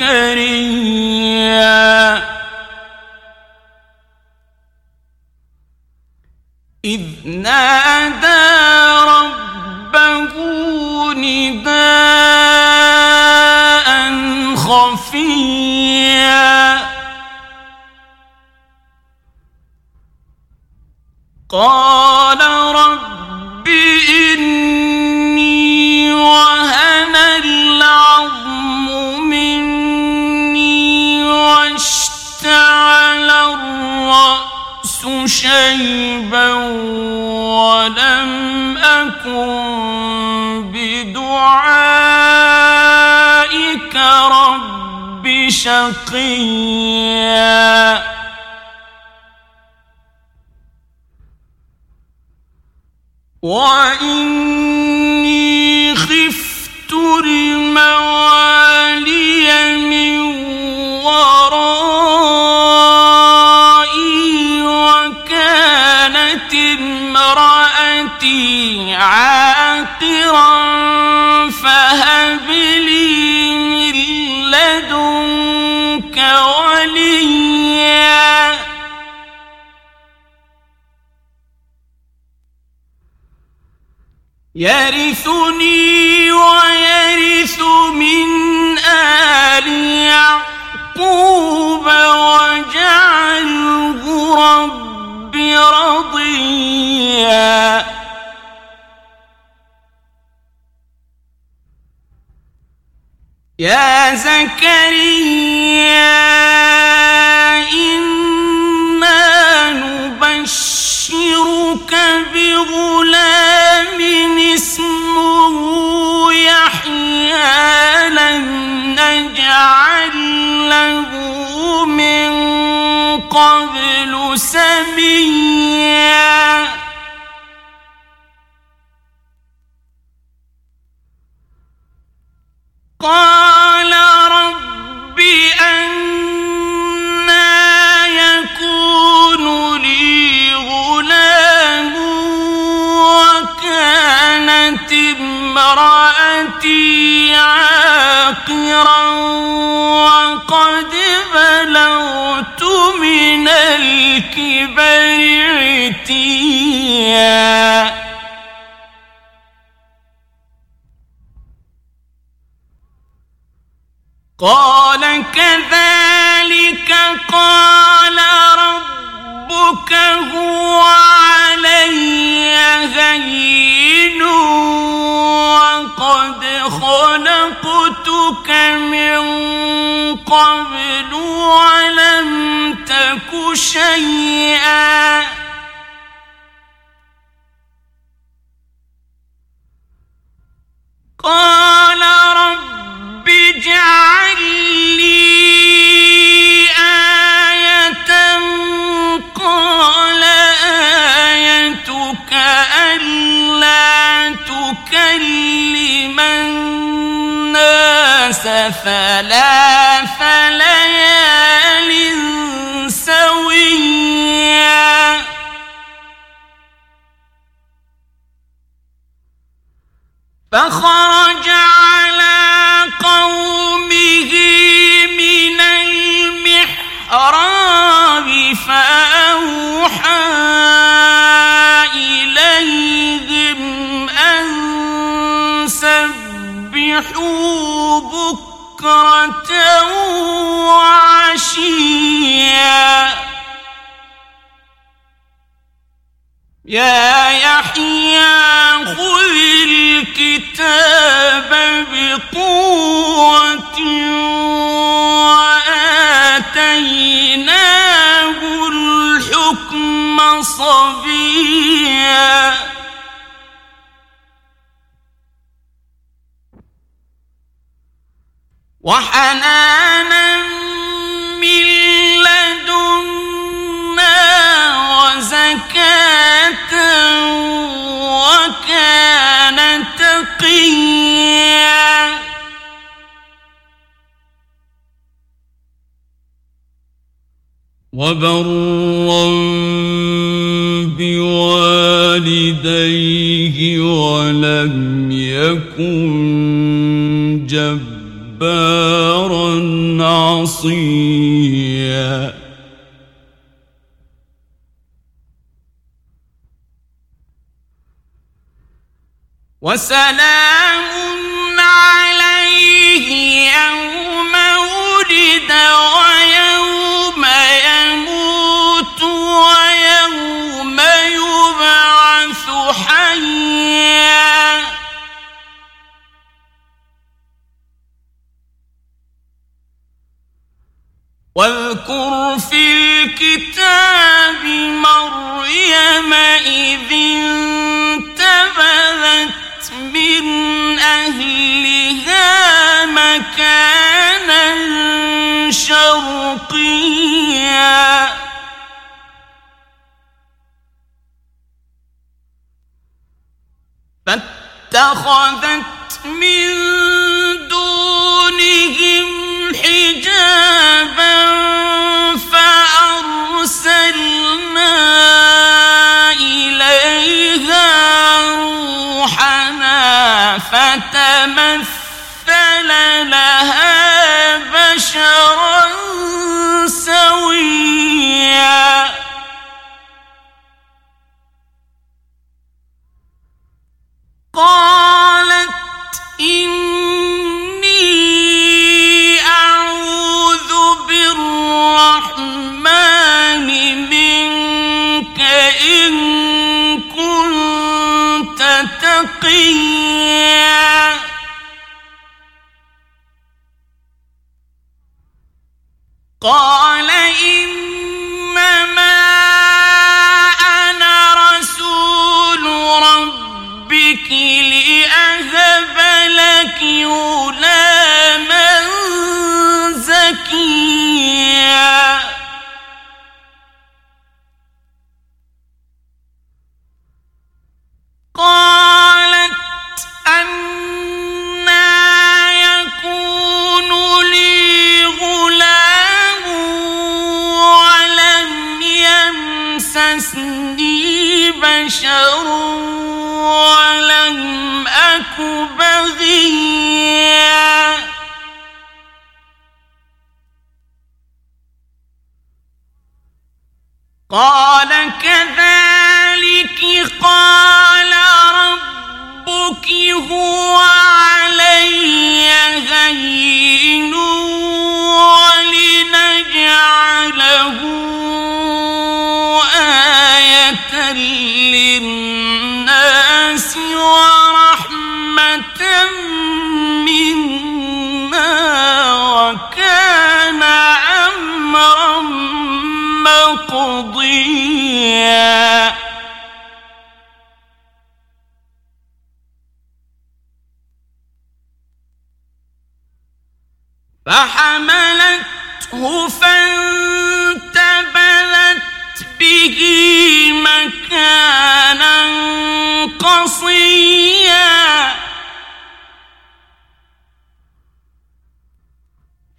زكريا بدعائك رب شقيا وإني يرثني ويرث من آل يعقوب واجعله رب رضيا. يا زكريا إنا نبشرك بغلام اسمه يحيى لم نجعل له من قبل. امرأتي عاقرا وقد بلغت من الكبر عتيا. قال كذلك قال ربك هو علي هين. وقد خلقتك من قبل ولم تك شيئا. قال رب اجعل ثلاث ليال سويا. فخرج على قومه من المحراب فأوحى إليهم أن سبحوا بكرة وعشيا يا يحيى خذ الكتاب بقوة وآتيناه صبيا. وحنانا من لدنا وزكاة وكان تقيا. وبرا بوالديه ولم يكن جبارا. عصيا وسلام الكتاب مريم إذ انتبذت من أهلها مكانا شرقيا. فاتخذت من دونهم حجابا ولم أك بغيا. قال كذلك قال ربك هو علي هين. فحملته فانتبذت به مكانا قصيا.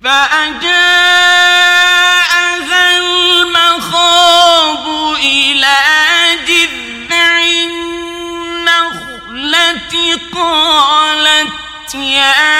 فأجاءها المخاض إلى النخلة قالت يا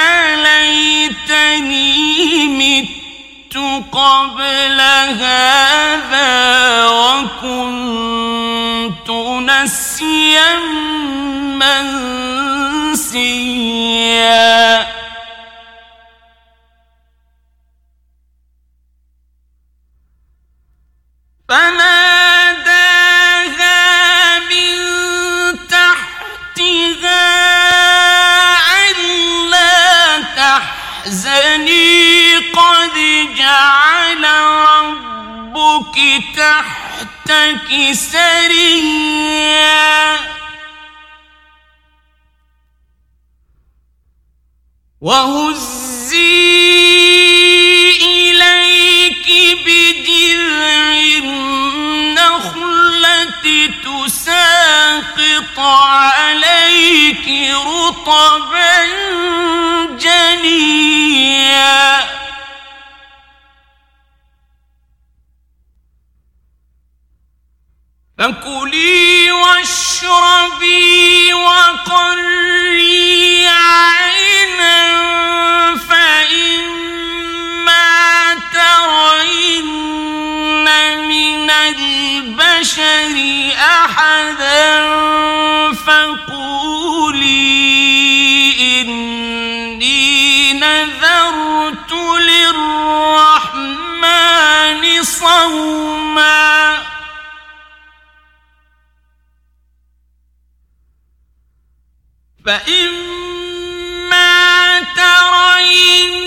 البشر أحدا فقولي إني نذرت للرحمن صوما. فإما ترين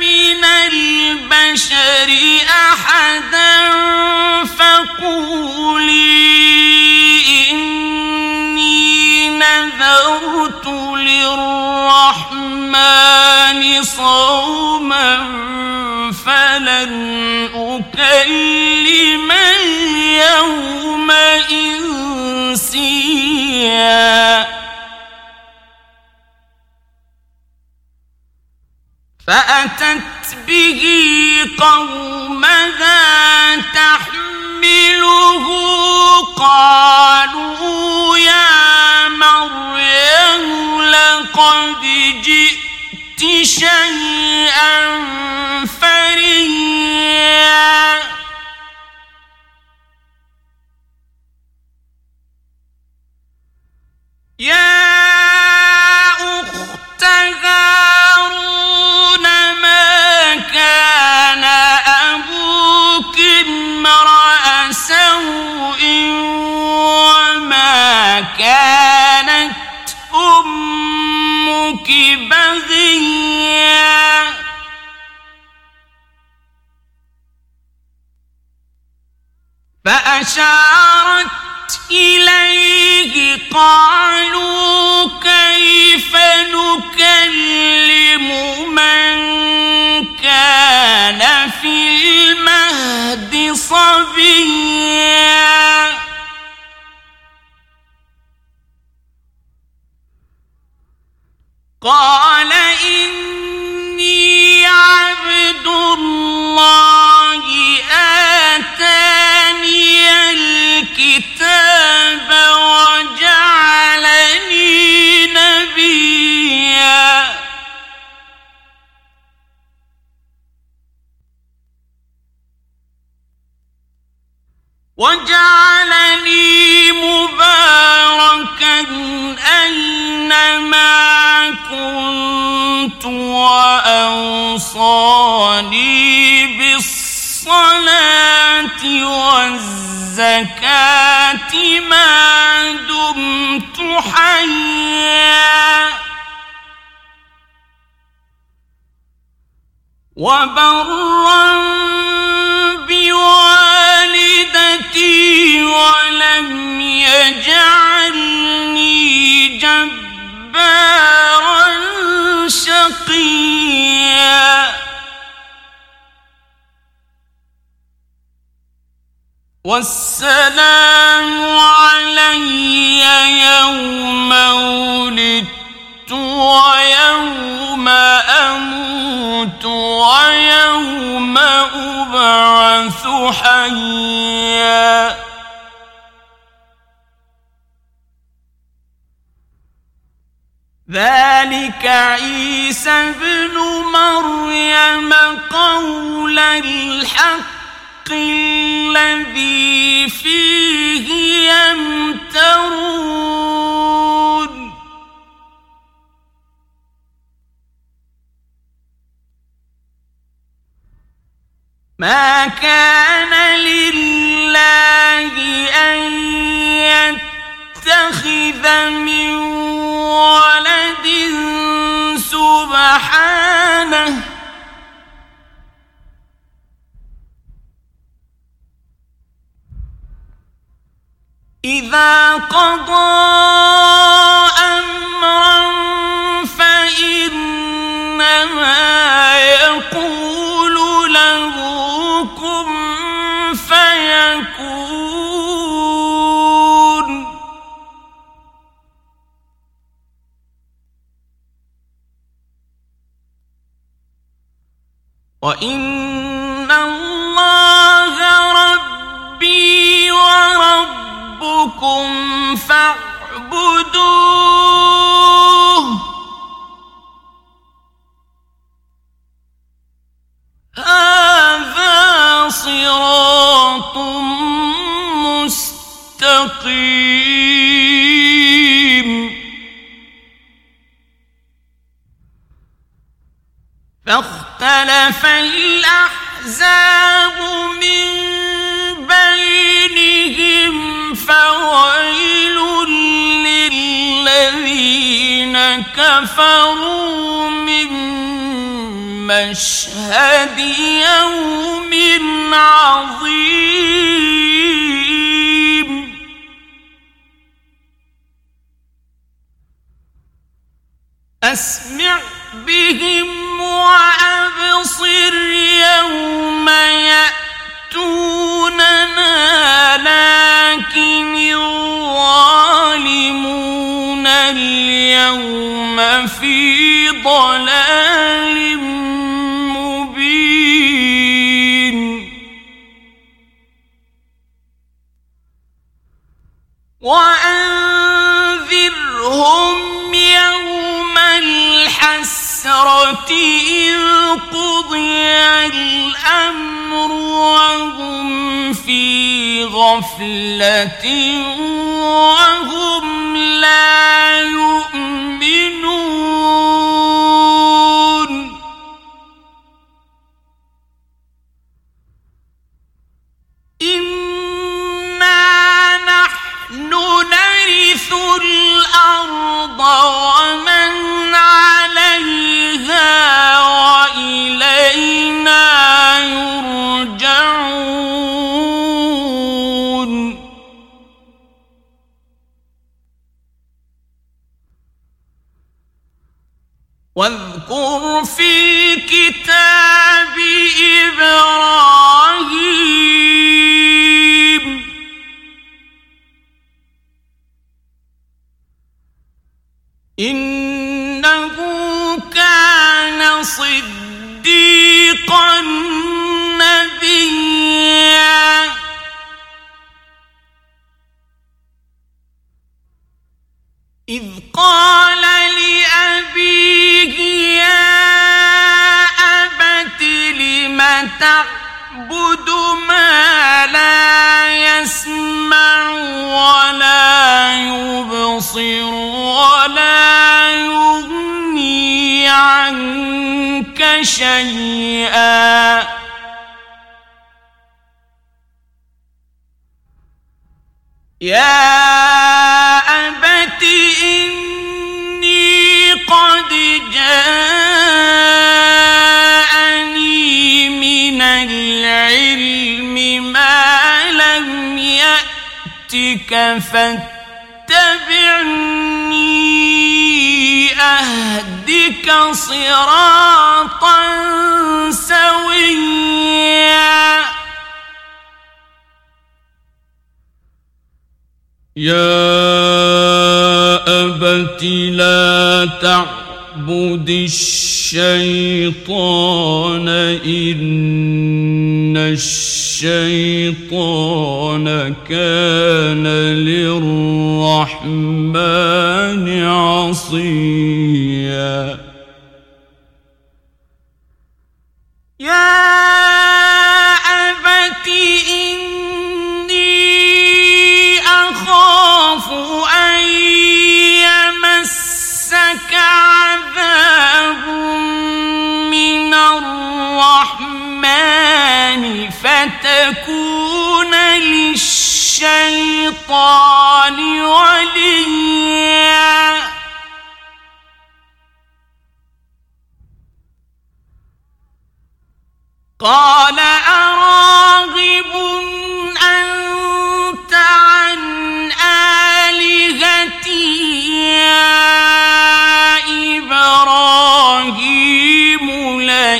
من البشر أحدا فقولي إني نذرت للرحمن صوما فلن أكلم اليوم إنسيا. فأتت به قومها تحمله قالوا يا مريم لقد جئت شيئا فريا. يا ما دمت حيا. وبرا بوالدتي ولم يجعلني جبارا شقيا. والسلام علي يوم ولدت ويوم أموت ويوم أبعث حيا. ذلك عيسى ابن مريم قول الحق. الذي فيه يمترون. ما كان لله أن يتخذ من ولد سبحانه إذا قضى أمرا فإنما يقول له كن فيكون. وإن وربكم فاعبدوه هذا صراط مستقيم فاختلف الأحزاب من فويل للذين كفروا من مشهد يوم عظيم. أسمع بهم وأبصر يوم يأتوننا لكن الظالمون اليوم في ضلال مبين وأنذرهم يوم الحسرة إذ قضي الأمر وهم في غفلة وهم لا يؤمنون. إنا نحن نرث الأرض ومن عليها وإلينا يرجعون. واذكر في الكتاب إبراهيم. إنه قال لأبيه يا أبت لم تعبد ما لا يسمع ولا يبصر ولا يغني عنك شيئا. يا يأتك فاتبعني أهدك صراطا سويا. يا أبت لا تعبد الشيطان إن الشيطان كان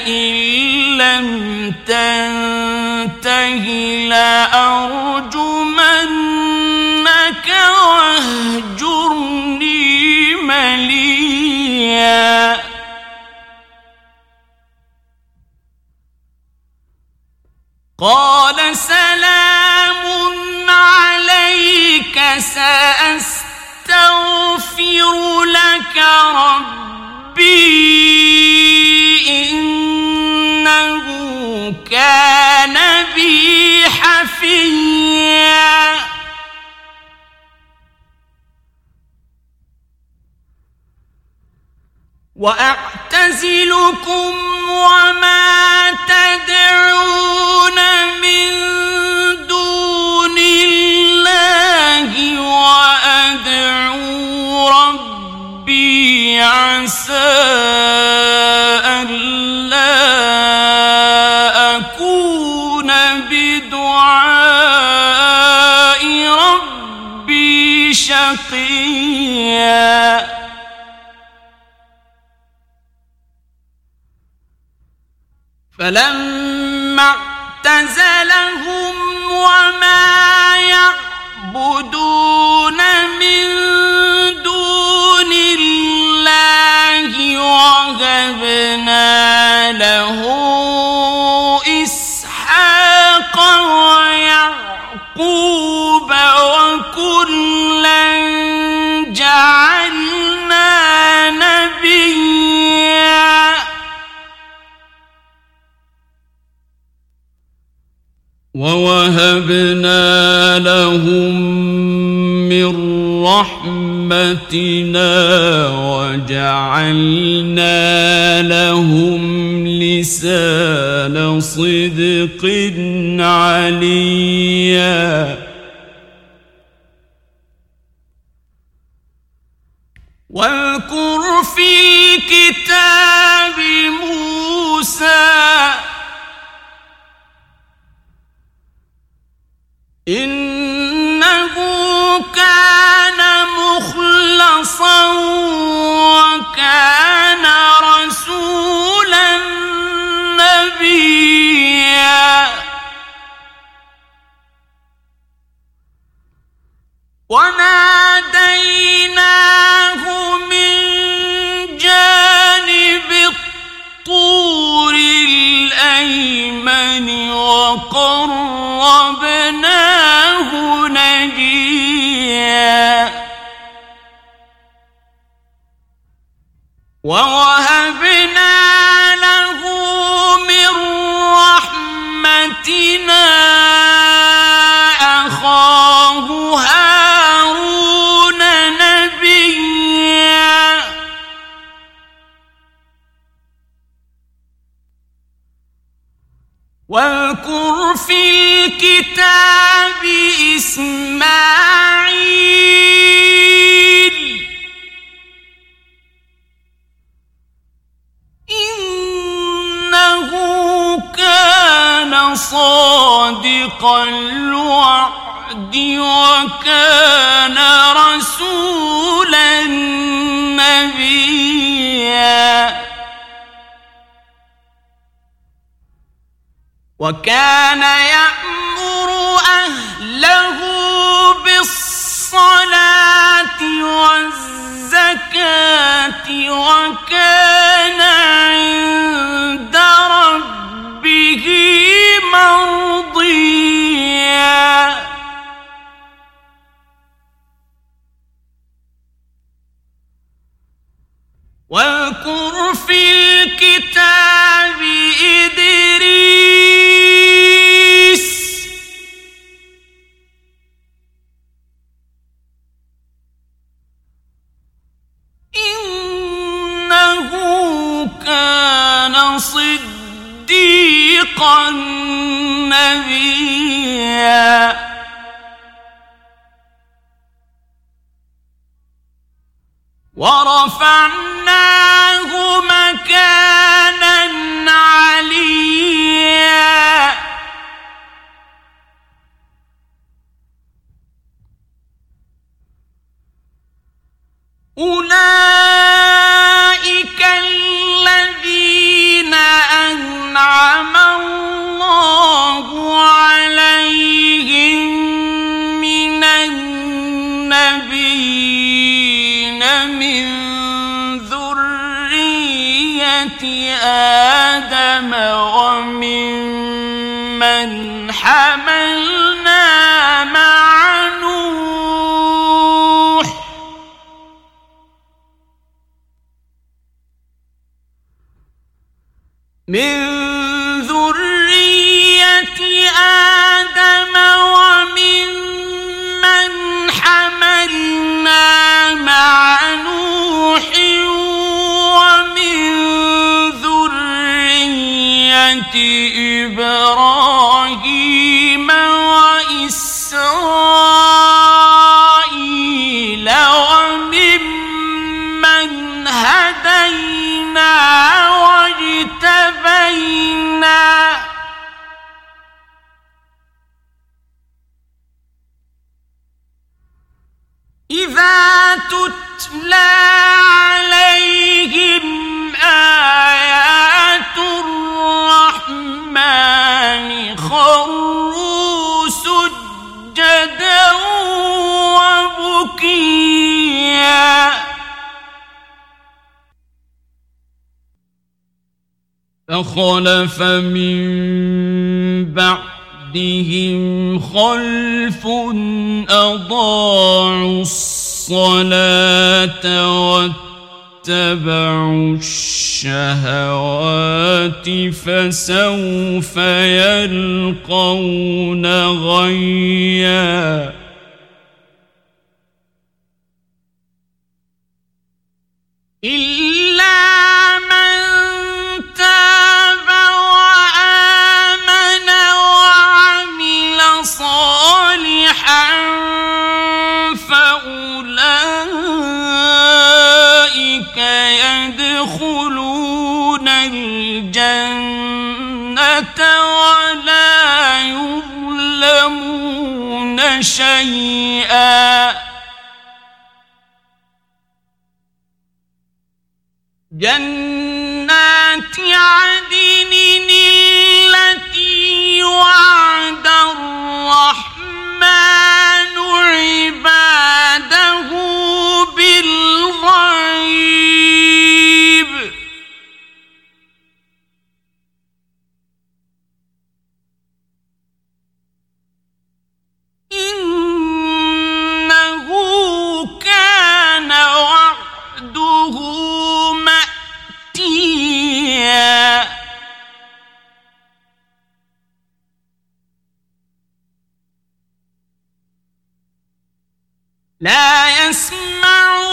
إن لم تنته لأرجمنك واهجرني مليا قال سلام عليك سأستغفر لك ربي كان بي حفيا وأعتزلكم وما تدعون من دون الله وأدعو ربي عسى شقيا. فلما اعتزلهم وما رحمتنا وجعلنا لهم لسان صدق عليا وناديناه إسماعيل. إنه كان صادق الوعد وكان رسولا نبيا. وكان يأمر والزكاة وكان ورفعناه من ذرية آدم ومن من حملنا مع نوح ومن ذرية إبراهيم تتلى عليهم آيات الرحمن خروا سجدا وبكيا. فخلف من بعد بعدهم خلف أضاعوا الصلاة واتبعوا الشهوات فسوف يلقون غيا. إلا شيئا. جنات عدن التي وعد الرحمن لا يسمعون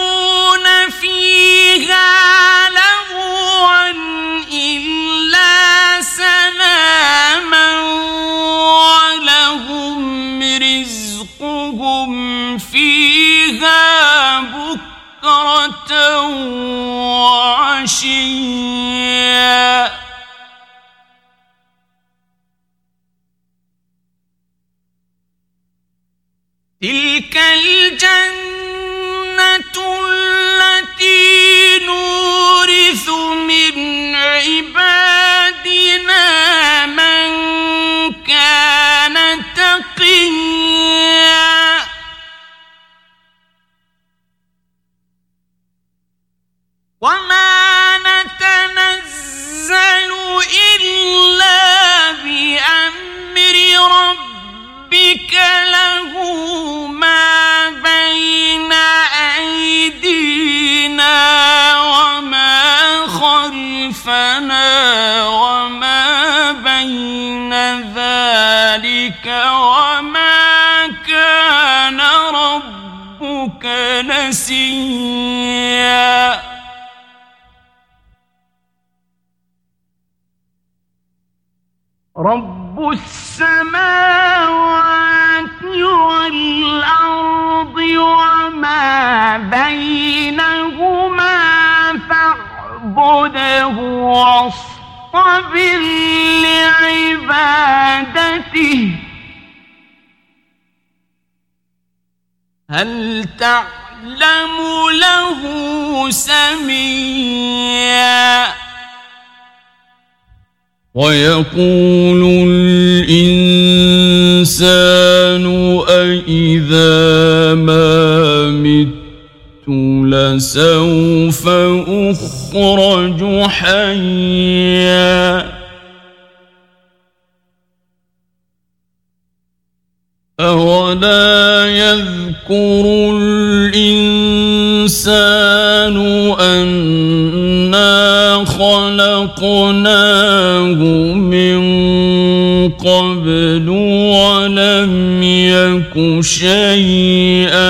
خلفنا وما بين ذلك وما كان ربك نسيا رب السماوات والأرض وما بينهما فاعبده واصطبر لعبادته. هل تعلم له سميا؟ ويقول الإنسان أإذا ما لسوف أخرج حيا. أولا يذكر الإنسان أنا خلقناه من قبل ولم يك شيئا.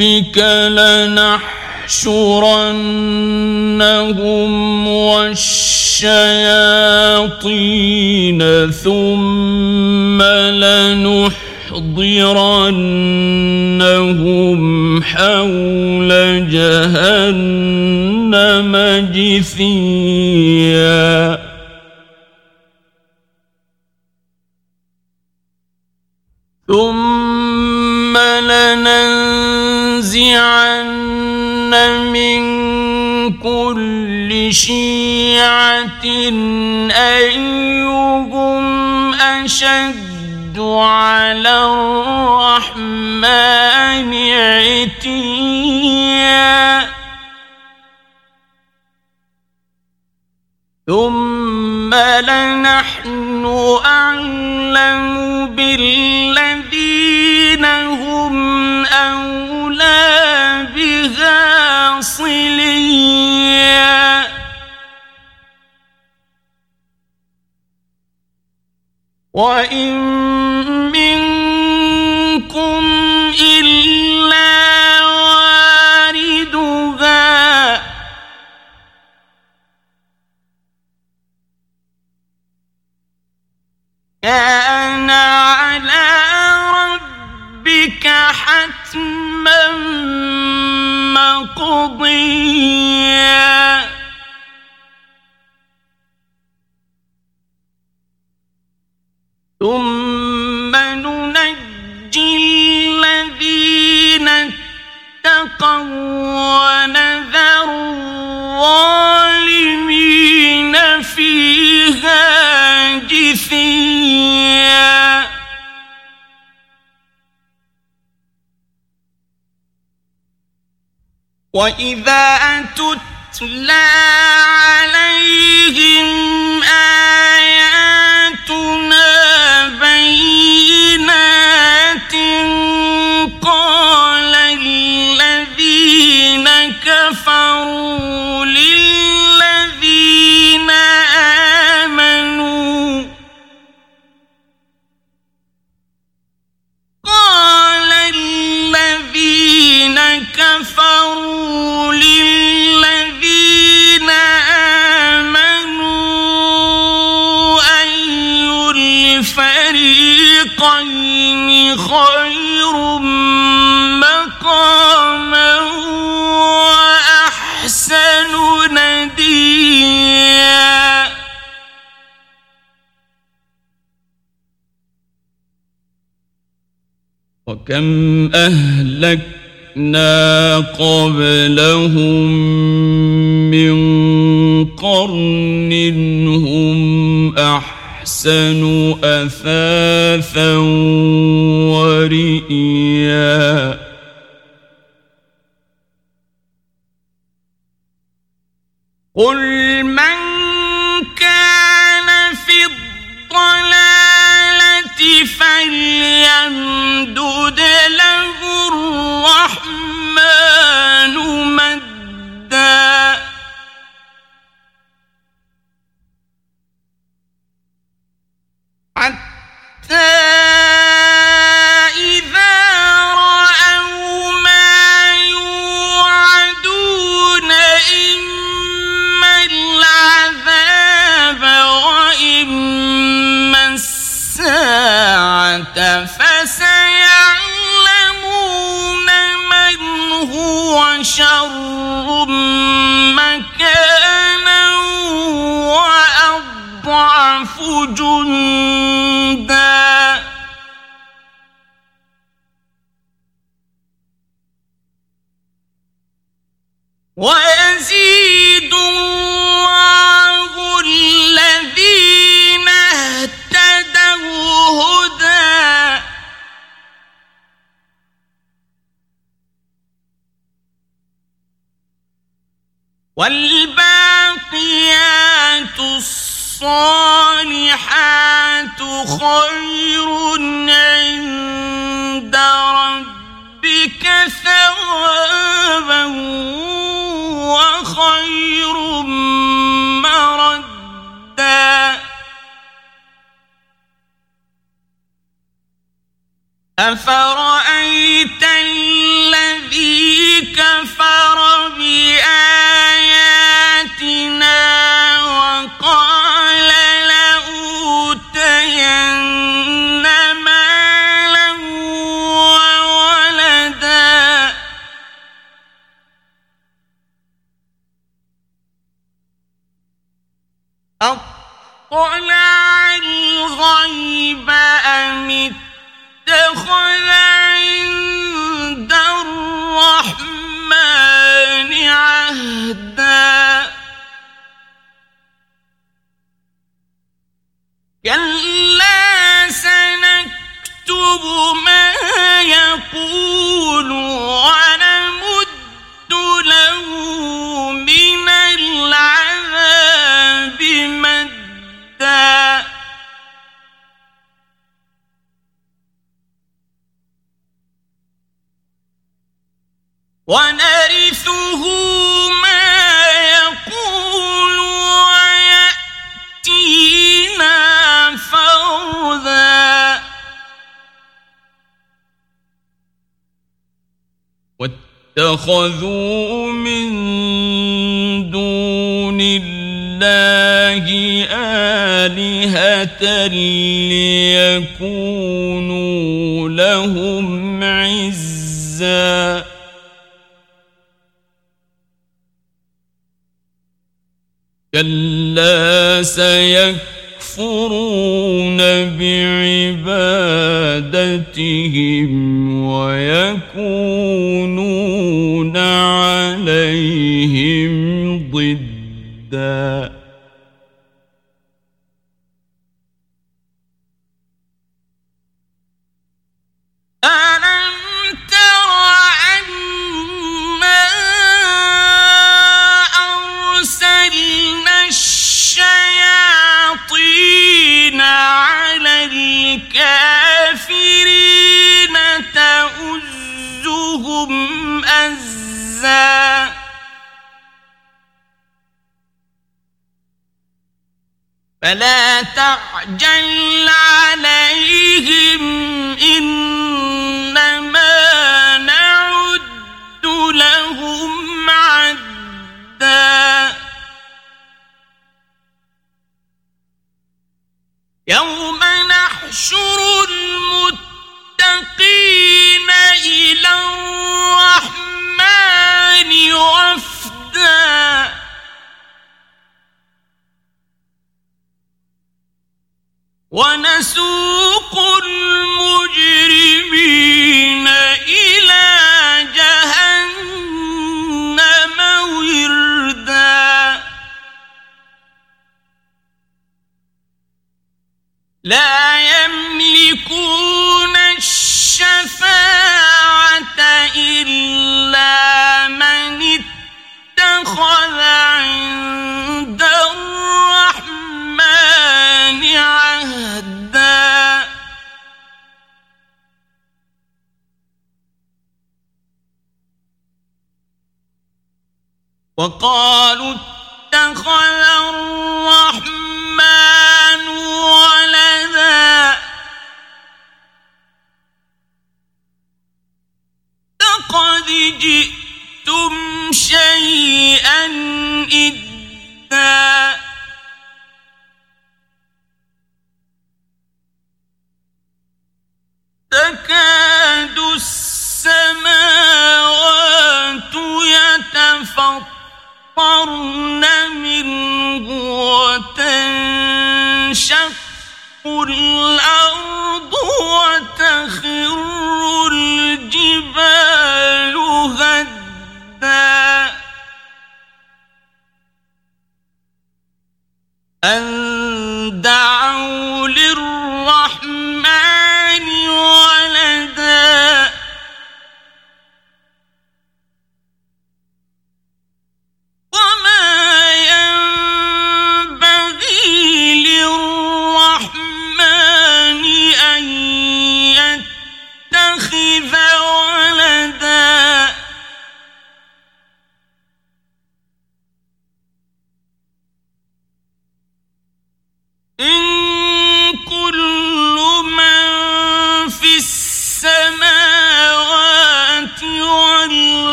فوربك لنحشرنهم والشياطين ثم لنحضرنهم حول جهنم جثيا. شيعة وإن منكم إلا واردها كان على ربك حتما مقضيا ثم ننجي الذين اتقوا ونذر الظالمين فيها جثيا. وإذا تتلى عليهم آياتنا قال الذين كفروا للذين آمنوا خير مقاما وأحسن نديا. وكم أهلكنا قبلهم من قرن هم أحسن أثاثا ورئيا. قل من كان في الضلالة فليمدد له الرحمن. شر والباقيات الصالحات خير عند ربك ثوابا وخير مردا. أفرأيت الغيب أم اتخذ عند الرحمن عهدا؟ كلا سنكتب ما يقول ونرثه ما يقول ويأتينا فردا. واتخذوا من دون الله آلهة ليكونوا لهم عزاً. كلا سيكفرون بعبادتهم ويكونون وقالوا اتخذ الرحمن ولدا. لقد جئتم شيئا إذ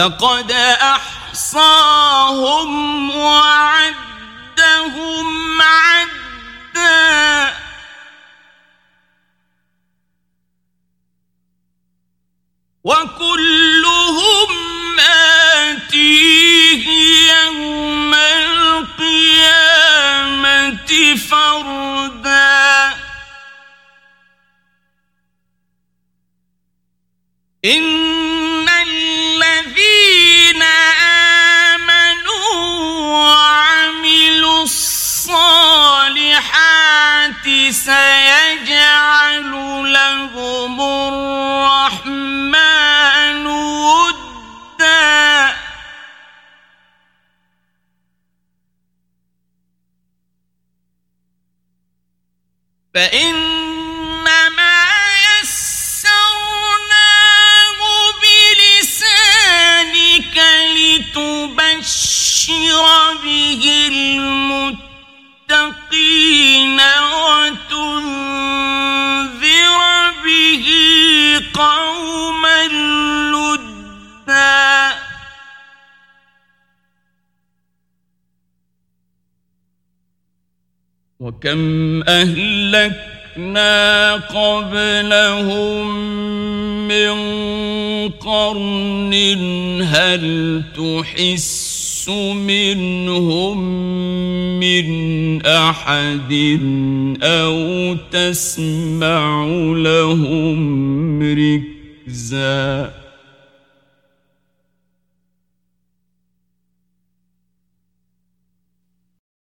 لقد وكم أهلكنا قبلهم من قرن هل تحس منهم من أحد أو تسمع لهم ركزاً؟